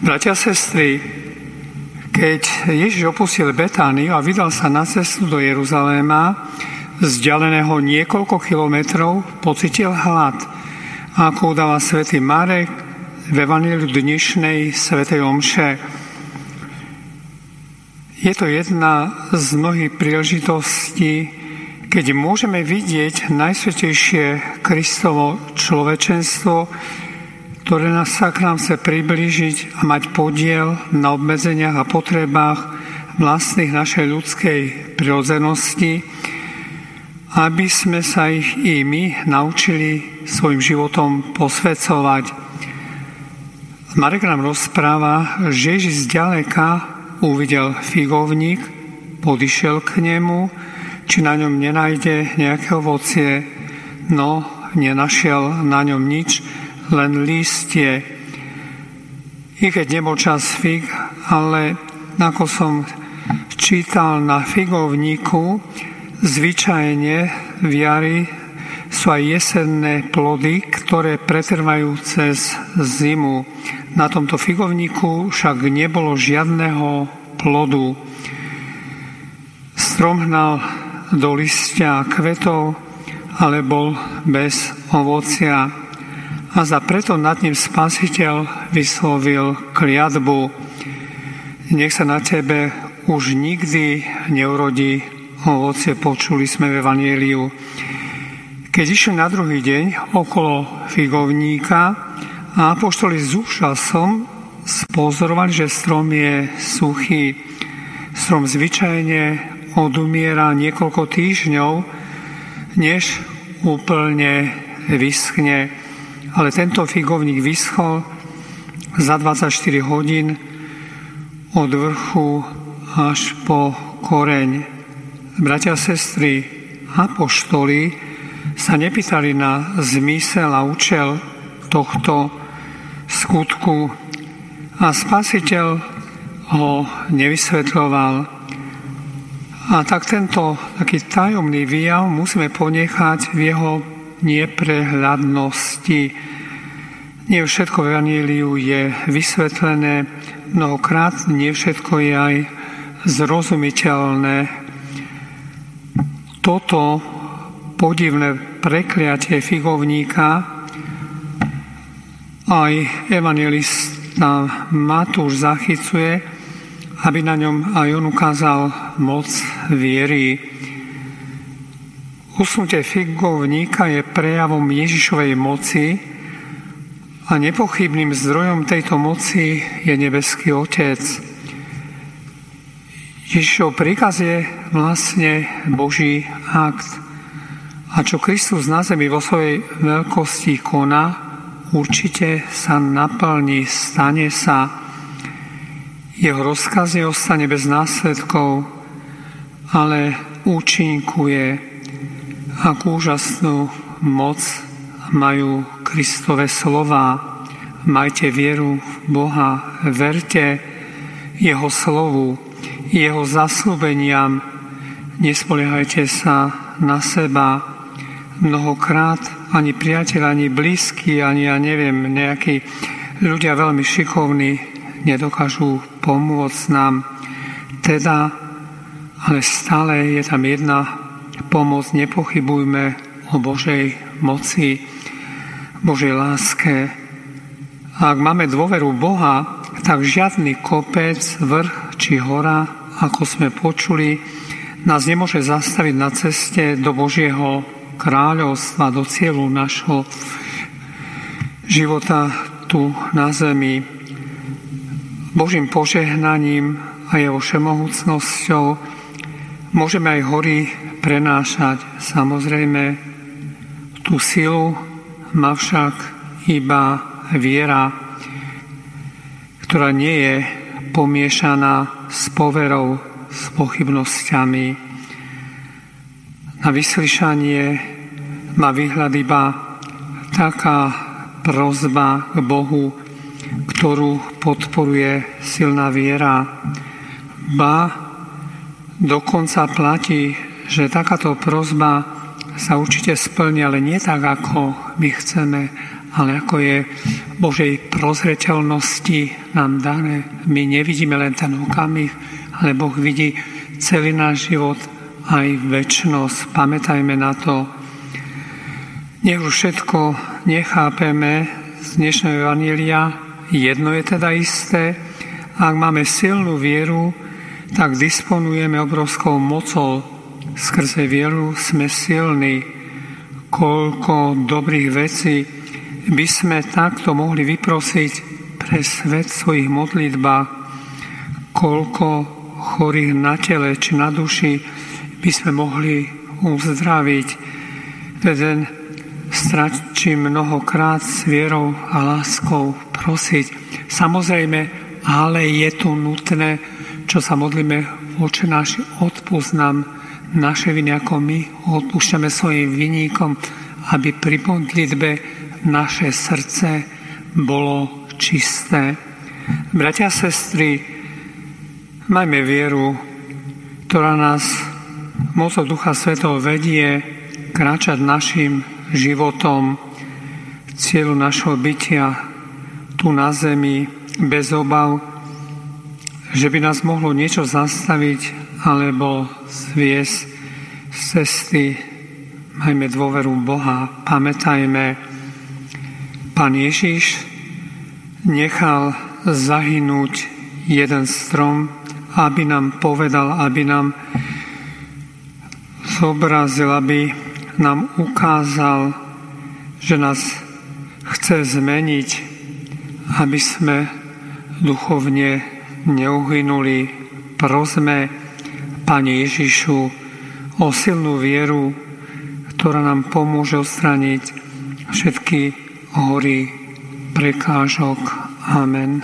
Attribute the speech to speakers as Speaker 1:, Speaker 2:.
Speaker 1: Bratia sestry, keď Ježiš opustil Betániu a vydal sa na cestu do Jeruzaléma, vzdialeného niekoľko kilometrov, pocitil hlad. A ako udáva svätý Marek v Evangeliu dnešnej svätej Omše. Je to jedna z mnohých príležitostí, keď môžeme vidieť najsvetejšie Kristovo človečenstvo, ktoré nás sa k nám chce priblížiť a mať podiel na obmedzeniach a potrebách vlastných našej ľudskej prirodzenosti, aby sme sa ich i my naučili svojim životom posvedcovať. Marek nám rozpráva, že Ježiš zďaleka uvidel figovník, podišiel k nemu, či na ňom nenájde nejaké ovocie, no nenašiel na ňom nič, len lístie. I keď nebol čas fig, ale ako som čítal na figovníku, zvyčajne v jari sú aj jesenné plody, ktoré pretrvajú cez zimu. Na tomto figovníku však nebolo žiadneho plodu. Strom hnal do listia kvetov, ale bol bez ovocia a za preto nad ním spasiteľ vyslovil kliatbu. Nech sa na tebe už nikdy neurodí ovocie, počuli sme v Evangeliu. Keď išli na druhý deň okolo figovníka a apoštoli s úžasom spozorovali, že strom je suchý. Strom zvyčajne odumiera niekoľko týždňov, než úplne vyschne ale tento figovník vyschol za 24 hodín od vrchu až po koreň. Bratia sestry, apoštoli sa nepýtali na zmysel a účel tohto skutku a spasiteľ ho nevysvetľoval. A tak tento taký tajomný výjav musíme ponechať v jeho neprehľadnosti. Nie všetko v Evaníliu je vysvetlené, mnohokrát nie všetko je aj zrozumiteľné. Toto podivné prekliatie figovníka aj evangelista Matúš zachycuje, aby na ňom aj on ukázal moc viery. Usnutie figovníka je prejavom Ježišovej moci a nepochybným zdrojom tejto moci je nebeský Otec. Ježišov príkaz je vlastne Boží akt. A čo Kristus na zemi vo svojej veľkosti koná, určite sa naplní, stane sa. Jeho rozkaz ostane bez následkov, ale účinkuje Akú úžasnú moc majú Kristové slova. Majte vieru v Boha, verte Jeho slovu, Jeho zaslúbeniam. Nespoliehajte sa na seba. Mnohokrát ani priateľ, ani blízky, ani ja neviem, nejakí ľudia veľmi šikovní nedokážu pomôcť nám. Teda, ale stále je tam jedna pomoc, nepochybujme o Božej moci, Božej láske. A ak máme dôveru Boha, tak žiadny kopec, vrch či hora, ako sme počuli, nás nemôže zastaviť na ceste do Božieho kráľovstva, do cieľu našho života tu na zemi. Božím požehnaním a jeho všemohúcnosťou môžeme aj hory prenášať. Samozrejme, tú silu má však iba viera, ktorá nie je pomiešaná s poverou, s pochybnosťami. Na vyslyšanie má výhľad iba taká prozba k Bohu, ktorú podporuje silná viera. Ba dokonca platí, že takáto prozba sa určite splní, ale nie tak, ako my chceme, ale ako je Božej prozreteľnosti nám dané. My nevidíme len ten okamih, ale Boh vidí celý náš život, aj väčšnosť. Pamätajme na to. Nech už všetko nechápeme z dnešného Evanília. Jedno je teda isté. Ak máme silnú vieru, tak disponujeme obrovskou mocou. Skrze vieru sme silní. Koľko dobrých vecí by sme takto mohli vyprosiť pre svet svojich modlitbách, koľko chorých na tele či na duši by sme mohli uzdraviť. Jeden stračí mnohokrát s vierou a láskou prosiť. Samozrejme, ale je tu nutné, čo sa modlíme, oče náš, odpúsť nám naše viny, ako my odpúšťame svojim vyníkom, aby pri modlitbe naše srdce bolo čisté. Bratia a sestry, majme vieru, ktorá nás mocou Ducha Svetov vedie kráčať našim životom cieľu našho bytia tu na zemi bez obav, že by nás mohlo niečo zastaviť alebo zviesť z cesty. Majme dôveru Boha, pamätajme, Pán Ježiš nechal zahynúť jeden strom, aby nám povedal, aby nám zobrazil, aby nám ukázal, že nás chce zmeniť, aby sme duchovne neuhynuli. Prosme Pane Ježišu o silnú vieru, ktorá nám pomôže odstraniť všetky hory prekážok. Amen.